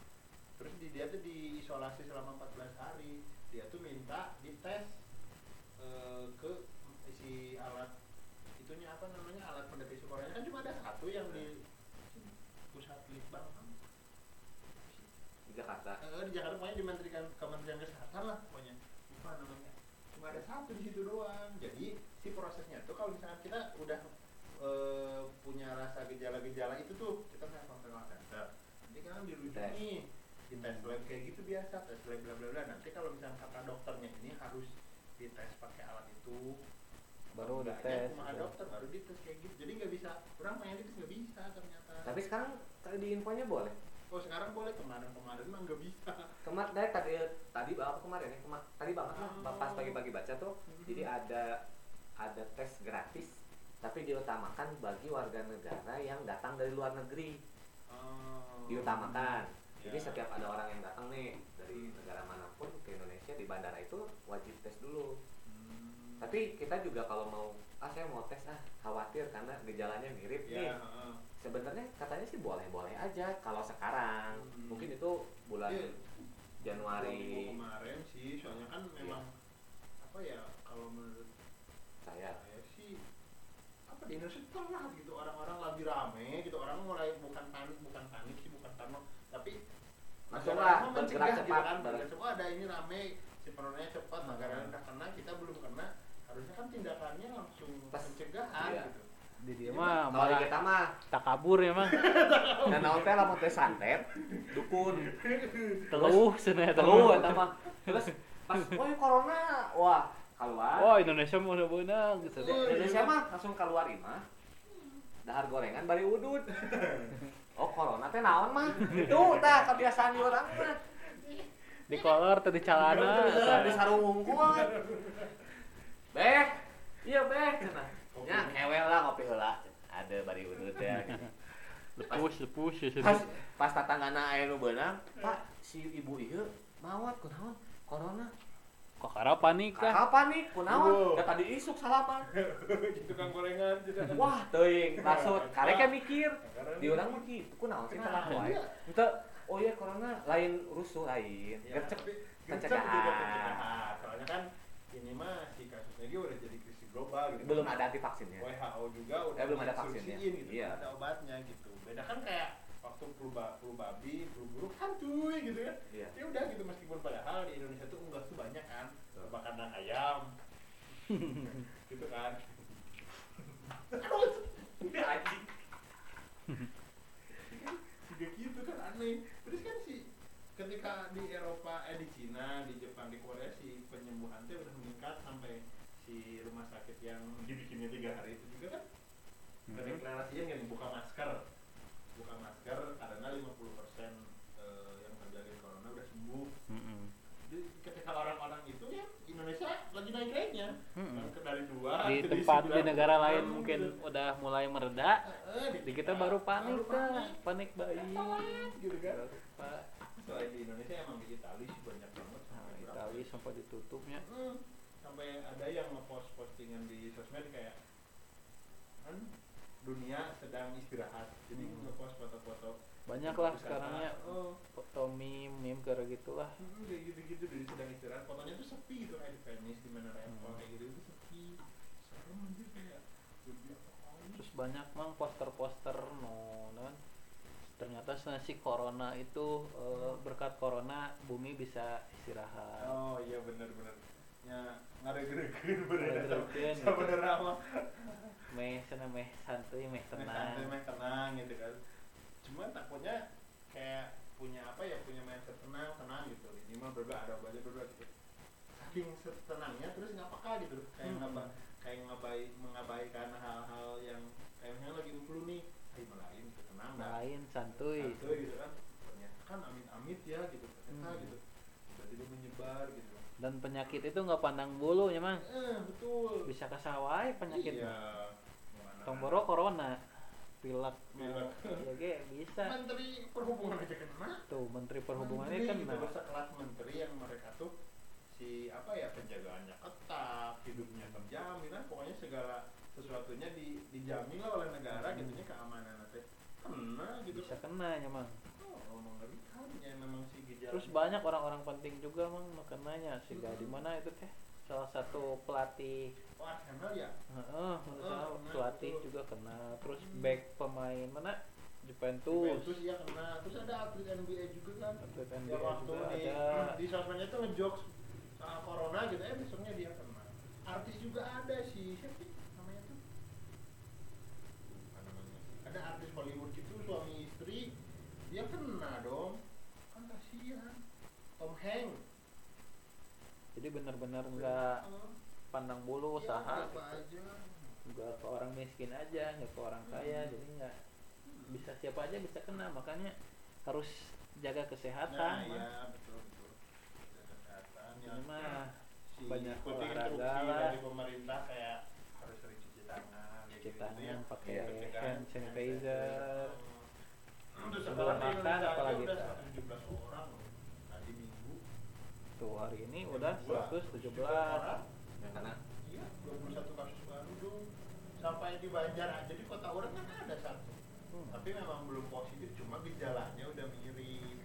terus di, dia tuh diisolasi selama 14 hari, dia tuh minta dites eh, ke si alat itunya apa namanya alat pendeteksi corona kan cuma ada satu yang di pusat litbang. Di Jakarta. Eh, di Jakarta. Pokoknya di Menterikan Kementerian Kesehatan lah pokoknya. Lupa namanya. Cuma ada satu di situ doang. Jadi si prosesnya tuh kalau misalkan kita udah eh, punya rasa gejala-gejala itu tuh kita ke call center nanti kan dirujuk nih di tes lab kayak gitu biasa tes lab bla bla bla. Nanti kalau misalkan kata dokternya ini harus dites pakai alat itu baru Enggaknya dites cuma gitu. dokter baru dites kayak gitu jadi nggak bisa orang pengen dites nggak bisa ternyata tapi sekarang tadi di infonya boleh oh sekarang boleh kemarin-kemarin mah nggak bisa kemarin dari tadi tadi apa kemarin ya Kema- tadi banget lah Oh. pas pagi-pagi baca tuh Mhm. jadi ada ada tes gratis tapi diutamakan bagi warga negara yang datang dari luar negeri Oh. diutamakan jadi Ya. setiap ada orang yang datang nih dari negara mana pun ke Indonesia di bandara itu wajib tes dulu. Tapi kita juga kalau mau ah saya mau tes ah khawatir karena gejalanya mirip nih ya, heeh. sebenarnya katanya sih boleh-boleh aja kalau sekarang Hmm. mungkin itu bulan Iya. Januari kemarin sih soalnya kan Iya. memang apa ya kalau menurut saya saya sih apa di Indonesia telat gitu orang-orang lagi rame gitu orang mulai bukan panik bukan panik sih bukan parno tapi Langsung negara lah, mah bergerak gitu cepat, kan ber- bergerak cepat ada ini rame si penurunannya cepat negara udah kena kita belum kena harusnya kan tindakannya langsung Pas. pencegahan Iya. gitu. Di dia mah di malah kita mah tak kabur ya mah (laughs) dan naon teh lamun teh santet dukun. Teluh cenah eta telu mah. eta mah. Terus pas wah corona. Wah keluar. Oh Indonesia mau beunang gitu. Indonesia mah langsung keluar imah dahar gorengan bari udut. (laughs) Oh corona teh naon mah? Itu tah kebiasaan orang mah. Di kolor teh di celana di sarung unggul beh. Iya beh cenah nya kewel lah ngopi heula ada bari udut ya. Lepus lepus ya pas pas tatanggana aya nu beunang pak si ibu ieu mawat kunaon? Corona. Kok kara panik kah kapan nih kunaon? Da tadi isuk salaman gitu (laughs) kan gorengan wah teuing maksud. Karek ke mikir. Di urang mah kitu kunaon sih Kenapa? wae Henteu, oh iya corona lain rusuh lain. Ya, gercep pencegahan. Soalnya kan ini mah si juga udah jadi krisis global gitu. Belum ada anti vaksinnya WHO juga udah Eh, belum ada vaksinnya. gitu Iya. ada obatnya gitu. Beda kan kayak waktu flu, flu babi flu burung kan cuy gitu kan. Iya. Ya udah gitu meskipun padahal di Indonesia tuh unggas tuh banyak kan. Betul. makanan ayam. (laughs) Gitu kan. Udah anjing. Juga gitu kan aneh. Terus kan sih ketika di Eropa eh di Cina di Jepang di Korea si penyembuhan tuh udah meningkat sampai si rumah sakit yang dibikinnya tiga hari itu juga kan Mhm. deklarasinya kan buka masker buka masker karena 50% persen yang terjadi corona udah sembuh Mm-mm. jadi ketika orang-orang itu ya Indonesia lagi naik naiknya Mm-mm. Kan dari dua di tempat di negara lain gitu. mungkin udah mulai mereda Eh, di kita baru panik baru dah panik bayi gitu kan selain di Indonesia emang di Italia banyak banget Nah, sampai berapa Itali ya? sempat ditutupnya Hmm, sampai ada yang ngepost postingan di sosmed kayak kan dunia sedang istirahat. Jadi Hmm. ngepost foto-foto. Banyak lah wisata. sekarangnya. Oh. Foto meme meme kayak gitulah. Hmm, kayak gitu-gitu dari sedang istirahat. Fotonya tuh sepi gitu kayak di Venice di mana Apple Hmm. kayak gitu itu sepi. Serem anjir kayak terus banyak mang poster-poster no non ternyata si corona itu eh, berkat corona bumi bisa istirahat. Oh iya bener-bener ya ngaregeregeun bener sebenarnya mah meh sana meh santuy meh Meh santai, tenang meh tenang gitu kan. Cuman takutnya kayak punya apa ya punya mindset tenang tenang gitu. Ini mah berdua ada obatnya berdua gitu. Saking tenangnya terus nggak peka gitu. Kayak Hmm. ngaba kayak ngabai mengabaikan hal-hal yang kayak misalnya lagi flu nih ayo malain gitu tenang dah. Lain santuy. Santuy gitu kan. Ternyata kan amit-amit ya gitu ternyata Hmm. gitu. Tiba-tiba menyebar gitu dan penyakit itu nggak pandang bulu ya mang? Eh betul. Bisa kesawai penyakit. Iya? Tomboro corona. Pilek. Pilek. ya ge bisa. Menteri perhubungan aja kena. Tuh menteri perhubungan Menteri ini kan gitu, sekelas menteri yang mereka tuh si apa ya penjagaannya ketat hidupnya terjamin lah. Pokoknya segala sesuatunya di, dijamin lah oleh negara Hmm. gitunya keamanan. Nanti kena gitu. Bisa kena ya mang memang si gejala terus banyak orang-orang penting juga mang makanannya sehingga di mana itu teh? Salah satu pelatih. Wah Arsenal ya? Heeh, kena, pelatih juga kena. Terus Hmm. back pemain mana? Juventus. Juventus iya kena. Terus ada atlet NBA juga kan? Atlet ya NBA waktu juga di ada. Di sosmednya tuh ngejokes soal corona gitu eh besoknya dia kena. Artis juga ada sih siapa sih namanya tuh? Ada artis Hollywood gitu suami istri. Dia kena dong Hanks jadi benar-benar nggak pandang bulu iya, usaha apa gitu. nggak ke orang miskin aja nggak ke orang kaya Hmm. jadi nggak bisa siapa aja bisa kena makanya harus jaga nah kesehatan Mang. iya betul betul Jaga kesehatan ya ini mah si banyak olahraga lah. dari pemerintah kayak harus sering cuci tangan cuci gitu-gitu tangan ya. pakai pencegahan hand sanitizer Untuk Sebelum makan apalagi udah tak? 117 orang minggu. Tuh hari ini udah Dua, 117 orang. karena Iya, 21 kasus baru dong. Sampai di Banjar aja di kota orang kan ada satu. Hmm. Tapi memang belum positif, cuma gejalanya udah mirip.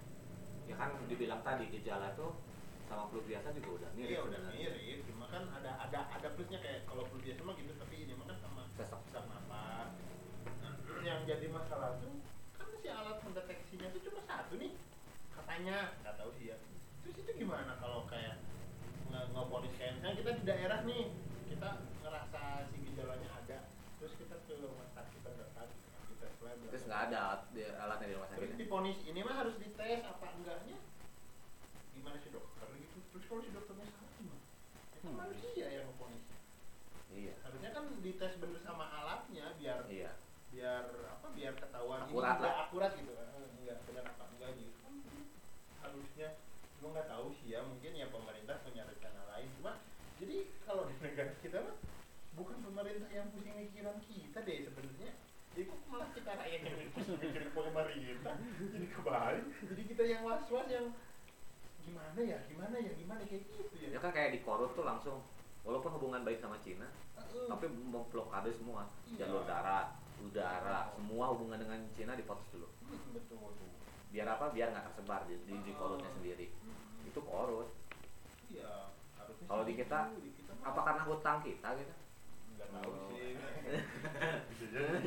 ya kan dibilang tadi gejala tuh sama flu biasa juga udah mirip Iya, udah sebenarnya. mirip. Cuma kan ada ada ada plusnya kayak kalau flu biasa mah gitu, tapi ini mah kan sama Sesak. sesak napas. Nah, yang jadi masalah tuh kan si alat pendeteksinya tuh cuma satu nih katanya nggak tahu sih ya terus itu gimana kalau kayak nge ngeponis kayak misalnya kita di daerah nih kita ngerasa si gejalanya ada terus kita ke rumah sakit terdekat kita swab terus nggak ada di, alatnya di rumah terus sakit diponis ini mah harus dites apa enggaknya? Gimana sih dokter gitu? Terus kalau si dokternya salah gimana? Itu Hmm. manusia yang ngeponis. Iya. Harusnya kan dites bener sama alatnya biar iya. biar apa biar ketahuan Akurat ini lah. akurat gitu. Eh, enggak benar apa enggak gitu. Kan harusnya cuma nggak tahu sih ya mungkin ya pemerintah punya rencana lain. Cuma jadi kalau di negara kita mah bukan pemerintah yang pusing mikiran kita deh sebenarnya. Jadi kok malah kita rakyat yang pusing mikirin pemerintah. Jadi kebalik. Jadi kita yang was was yang gimana ya? Gimana ya? Gimana? Kayak gitu ya. Ya kan kayak di Korut tuh langsung walaupun hubungan baik sama Cina Eh, tapi memblokade semua. Iya. jalur darat udara semua hubungan dengan Cina dipotos dulu. Hmm, betul. Biar apa? Biar nggak tersebar di, di, di Korutnya sendiri. Hmm. itu Korut kalau di kita, apa karena hutang kita gitu? Enggak tahu oh. sih. Bisa jadi.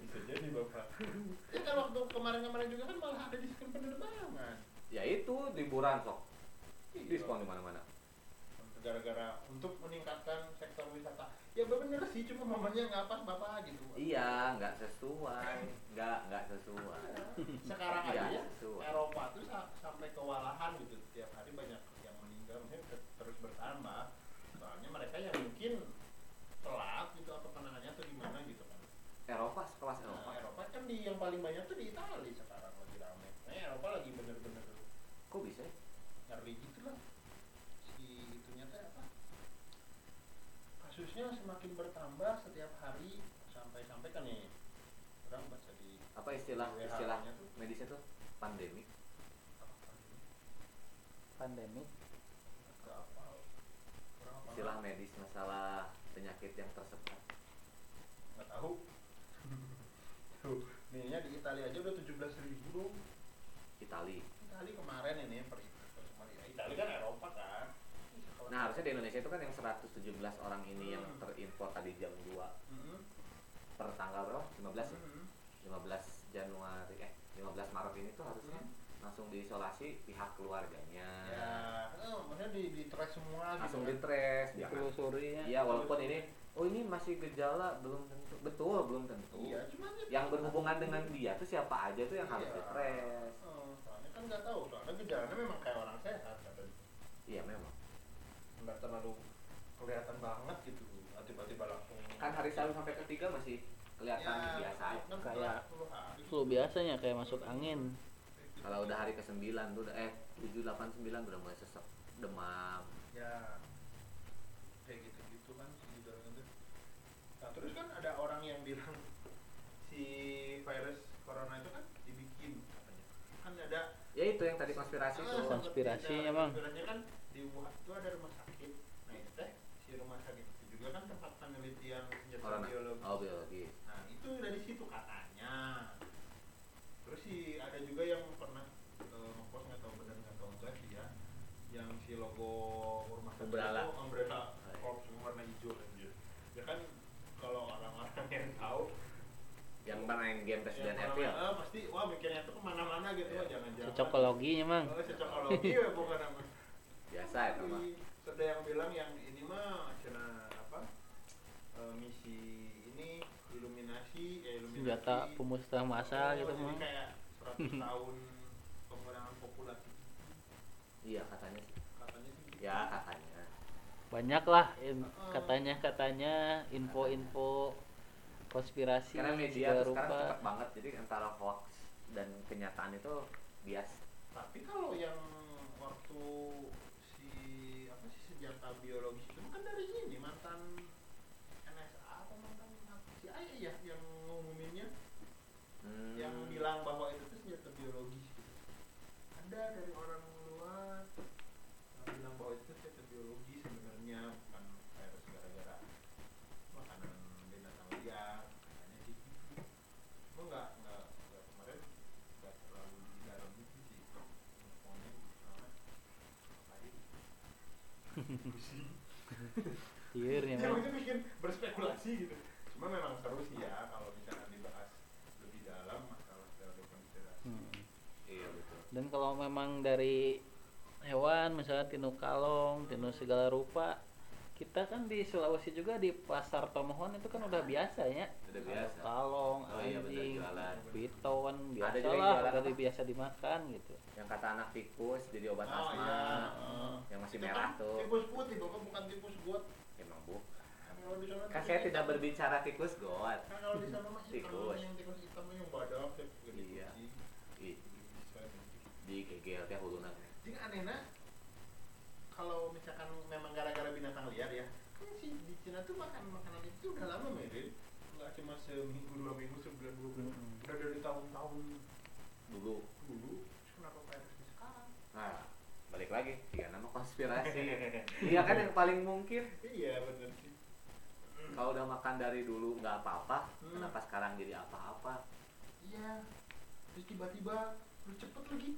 Bisa jadi Bapak. Ya kan waktu kemarin-kemarin juga kan malah ada diskon penerbangan. Ya itu liburan sok. Iya. Diskon di mana-mana. Gara-gara untuk meningkatkan sektor wisata ya bener sih cuma momennya nggak pas bapak gitu iya nggak sesuai nggak nggak sesuai. Sekarang aja ya sesuai. Eropa tuh sa- sampai kewalahan gitu tiap hari banyak yang meninggal maksudnya ter- terus bertambah. Soalnya mereka yang mungkin telat gitu apa penanganannya atau gimana gitu kan. Eropa sekelas Nah, Eropa. Eropa kan di yang paling banyak tuh di Italia sekarang lagi rame. Nah Eropa lagi bener-bener kok bisa ya? ngeri gitu lah. Si itunya teh apa kasusnya semakin bertambah setiap hari. Sampai-sampai kan nih orang baca di apa istilah WHO-nya istilah tuh. medisnya tuh? Pandemi apa? Istilah medis masalah penyakit yang tersebar. Nggak tahu. Tuh ininya di Italia aja udah 17.000 ribu. Dong Itali Italia kemarin ini per ya, Italia kan Eropa. kan nah harusnya di Indonesia itu kan yang 117 orang ini yang Hmm. terimpor tadi jam 2 Mm-mm. per tanggal berapa? 15 ya? Mm-mm. 15 Januari eh 15 Maret ini tuh harusnya Hmm. langsung diisolasi pihak keluarganya. Ya maksudnya di di trace semua langsung gitu di trace ditelusuri ya. Iya walaupun ini oh ini masih gejala belum tentu betul belum tentu. Iya cuma yang berhubungan dengan dia tuh siapa aja tuh yang harus Iya. di trace Oh, soalnya kan nggak tahu soalnya gejalanya memang kayak orang sehat katanya iya memang nggak terlalu kelihatan banget gitu. Tiba-tiba langsung kan hari Sabtu sampai ketiga masih kelihatan Ya, biasa. aja kan Kayak setelah 10 hari. flu biasanya kayak masuk angin. Kalau udah hari ke 9 tuh udah eh 7 8 9 udah mulai sesek demam. Ya kayak gitu-gitu kan si gejalanya tuh. Nah terus kan ada orang yang bilang si virus corona itu kan dibikin katanya. Kan ada ya itu yang tadi konspirasi Ah, tuh Konspirasinya, Bang. konspirasinya kan di Wuhan itu ada rumah sakit nah itu teh si rumah sakit itu juga kan tempat penelitian senjata corona biologi oh biologi Nah itu dari situ katanya. Terus sih ada juga yang pernah eh, ngepost nggak tahu benar nggak tahu enggak sih ya, yang si logo rumah sakit Umbrella. itu umbrella Oh, iya. warna hijau anjir. Ya kan kalau orang-orang yang tahu yang main game Resident yang Evil orang- eh, pasti wah mikirnya tuh ke mana-mana gitu wah jangan-jangan. cocokologinya mang Oh, cocokologi ya (laughs) bukan apa. biasa itu mah Sudah yang bilang yang ini mah cina misi ini iluminasi ya iluminasi senjata pemusnah massa gitu jadi mang kayak 100 (laughs) tahun pengurangan populasi iya katanya sih. Katanya sih gitu. ya katanya. Banyak lah in- katanya katanya info-info konspirasi karena media tuh sekarang rupa. cepat banget jadi antara hoax dan kenyataan itu bias. Tapi kalau yang waktu si apa sih senjata biologis itu kan dari ini mantan NSA apa mantan si Ayah ya yang ngumuminnya Hmm. yang bilang bahwa itu tuh senjata biologis gitu. Ada dari orang luar yang bilang bahwa itu senjata biologis sebenarnya bukan virus gara-gara makanan binatang liar katanya sih gitu. Cuma nggak nggak nggak kemarin nggak terlalu di dalam itu sih infonya karena ngapain pusing Iya, ya mang maksudnya bikin berspekulasi gitu cuma memang seru sih ya kalau misalnya dibahas lebih dalam masalah teori konspirasi Hmm. iya betul dan kalau memang dari hewan misalnya tinu kalong tinu segala rupa kita kan di Sulawesi juga di pasar Tomohon itu kan udah biasa ya udah biasa kalong Oh iya, anjing jualan. piton biasa juga yang lah jualan udah biasa dimakan gitu yang kata anak tikus jadi obat Oh, asma iya. yang masih Itu merah kan tuh Tikus putih, bapak bukan tikus got. emang bu Kan kan saya tidak berbicara tikus god Kan kalau di sana hitam, Tikus. yang tikus hitam yang badak, Iya. kucing. Ih, Bisa, gitu. Di GGL teh huluna Jadi anehnya kalau misalkan memang gara-gara binatang liar ya, kan si di Cina tuh makan makanan itu udah lama Meril. Nggak cuma seminggu, dua minggu, sebulan, dua bulan. Mm-mm. Udah dari tahun-tahun dulu dulu. Kenapa virusnya sekarang? nah balik lagi tiga nama konspirasi (laughs) iya kan yang paling mungkin Iya bener sih. kalau udah makan dari dulu nggak apa-apa Hmm. kenapa sekarang jadi apa-apa Iya. Terus tiba-tiba lu cepet lagi.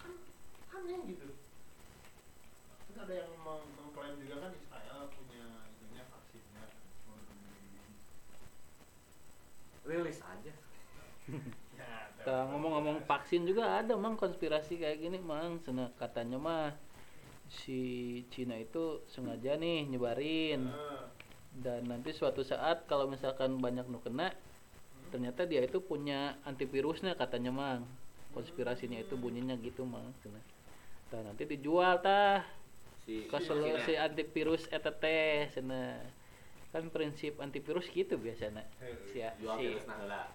Kan aneh gitu. Terus ada yang meng- mengklaim juga kan Israel punya itunya vaksinnya kan, rilis aja. (laughs) Nah, ngomong-ngomong vaksin juga ada mang konspirasi kayak gini mang. Sena, katanya mah si Cina itu sengaja nih nyebarin. Dan nanti suatu saat kalau misalkan banyak nu kena ternyata dia itu punya antivirusnya katanya mang. Konspirasinya itu bunyinya gitu mang. Dan nanti dijual tah. Si ke si antivirus teh cenah. Kan prinsip antivirus gitu biasanya si, jual si virus nah nanti lah.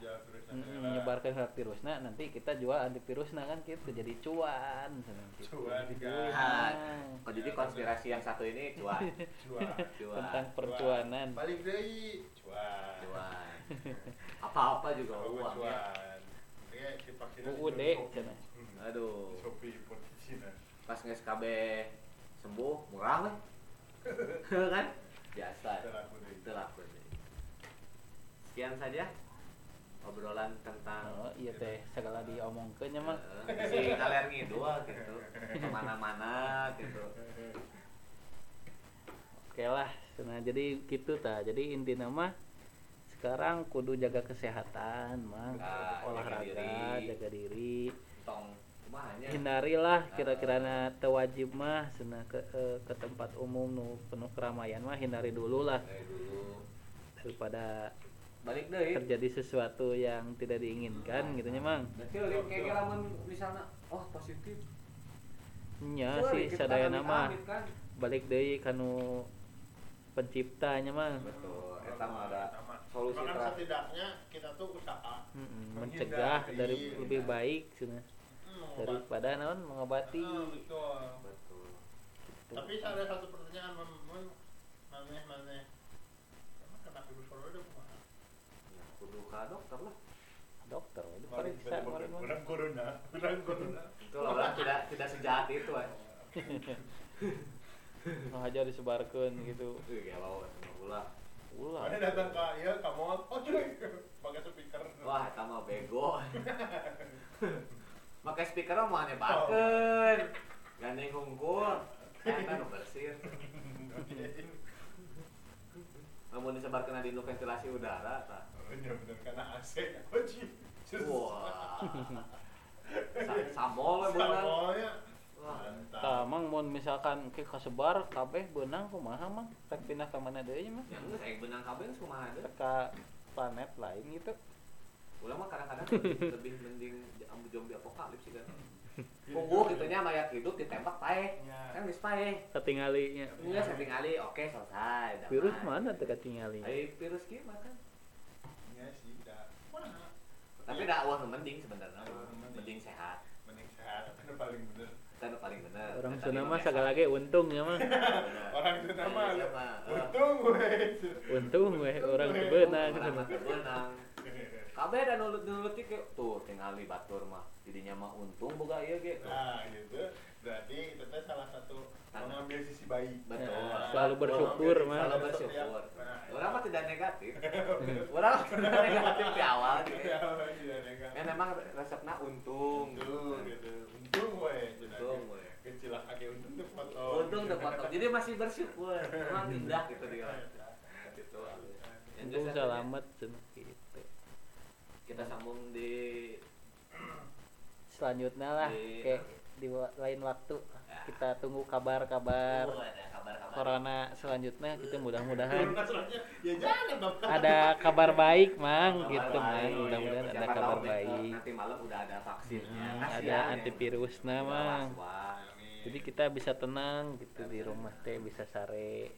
menyebarkan virusnya nanti kita jual antivirusnya kan gitu jadi cuan gitu. Cuan, Jadi guys. cuan. Oh, jadi konspirasi yang satu ini cuan. (laughs) Cuan. Cuan. tentang percuanan Balik deui. Cuan. Cuan. (laughs) Apa-apa juga uang ya. cuan. Vaksinnya UUD. Hmm. Aduh. Pas nges KB sembuh murah weh. (laughs) kan? Biasa. Deh. Sekian saja obrolan tentang oh iya teh segala diomongkeun nya mah eh, si ngaler ngidul gitu ke mana-mana gitu oke lah nah jadi gitu ta jadi inti nama sekarang kudu jaga kesehatan mang Nah, jaga olahraga diri. jaga diri tong hindarilah kira-kira tewajib mah cenah ke eh, ke tempat umum nu penuh keramaian mah hindari dulu lah. Daripada balik deh. terjadi sesuatu yang tidak diinginkan gitu nya mang. Berarti kayak lamun misalnya oh positif. nya sih sadaya nama kan. balik deui kanu penciptanya mah Betul. Eta mah ada solusi kan terakhir. setidaknya kita tuh usaha mencegah dari lebih baik mengobat- daripada naon mengobati Ah, betul. Betul. Gitu. Tapi ada satu pertanyaan men maneh maneh. Emang kena virus corona udah kumaha? Ya, kudu ka dokter lah. dokter itu kemarin mah. Orang corona, orang corona. Itu orang tidak tidak sejahat itu eh. (laughs) Nah, aja disebarkan gitu eta mah ulah. ulah Mana datang ke ke mall, oh cuy, pakai speaker. Wah, mah bego. (laughs) Pakai speaker mah mau nyebarkeun. Gandeng hungkul. Eta nu bersih. Namun disebarkan di ventilasi udara tah. Oh, iya bener karena AC. Oh cuy. Wah. Sa- Samol beunang. Samolnya. Tamang mun misalkan ke kasebar kabeh beunang kumaha mang rek pindah ka mana deui mah aing beunang kabeh kumaha deui. Ka planet lain gitu Ulah mah kadang-kadang lebih, lebih mending ambu zombie apokalips sih kan. Punggu gitu nya mayat hidup ditembak pae. Ya. Kan geus pae. ketinggalinya Iya setting kali oke selesai. damai. virus mana teh ketinggali Ai virus kieu mah kan. Iya sih. Mana? Tapi dah wah nu mending sebenarnya. Mending. Mending sehat. Mending sehat, itu paling bener. Kan paling bener. orang Sunda mah segala lagi untung ya (laughs) mah. Orang Indonesia mah, untung gue. untung weh orang teu beunang orang mah Kabeh da nulut-nulut ke tuh tinggal batur mah. Didinya mah untung boga ieu ge. tuh. Nah, gitu. Berarti itu teh salah satu mengambil sisi baik. Betul. Ya, selalu bersyukur, Selalu mah. bersyukur. Nah, Orang mah tidak negatif. (laughs) Orang tidak negatif di awal gitu. Ya, tidak negatif. Kan emang resepnya untung. Untung gitu. Untung we. Untung, we. Kecil kaki untung tuh foto. Untung udah potong. Jadi masih bersyukur. Emang indah gitu dia. (laughs) Gitu. Yang untung selamat gitu Kita sambung di selanjutnya lah Di- kayak di lain waktu. Ya. kita tunggu kabar-kabar Oh, ada kabar-kabar. corona selanjutnya. Kita mudah-mudahan ya ada kabar baik mang. Kabar gitu baik. mang. Mudah-mudahan ada kabar baik. Nanti malam udah ada vaksinnya. Hmm, ada ya. antivirusnya mang. jadi kita bisa tenang gitu di rumah teh bisa sare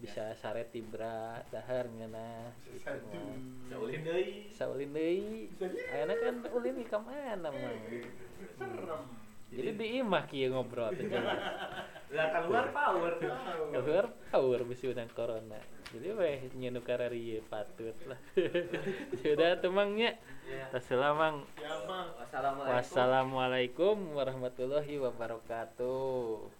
bisa sare tibra dahar ngana gitu Saulin deui. saulin deui ayeuna kan ulin di ka mana mang Serem. jadi di imah kieu ngobrol teh (laughs) Lah keluar power. keluar power bisa udang corona jadi weh nyenu kararieu patut lah sudah (laughs) temangnya Ya. Tassalamang Ya, Mang. Wassalamualaikum. Wassalamualaikum warahmatullahi wabarakatuh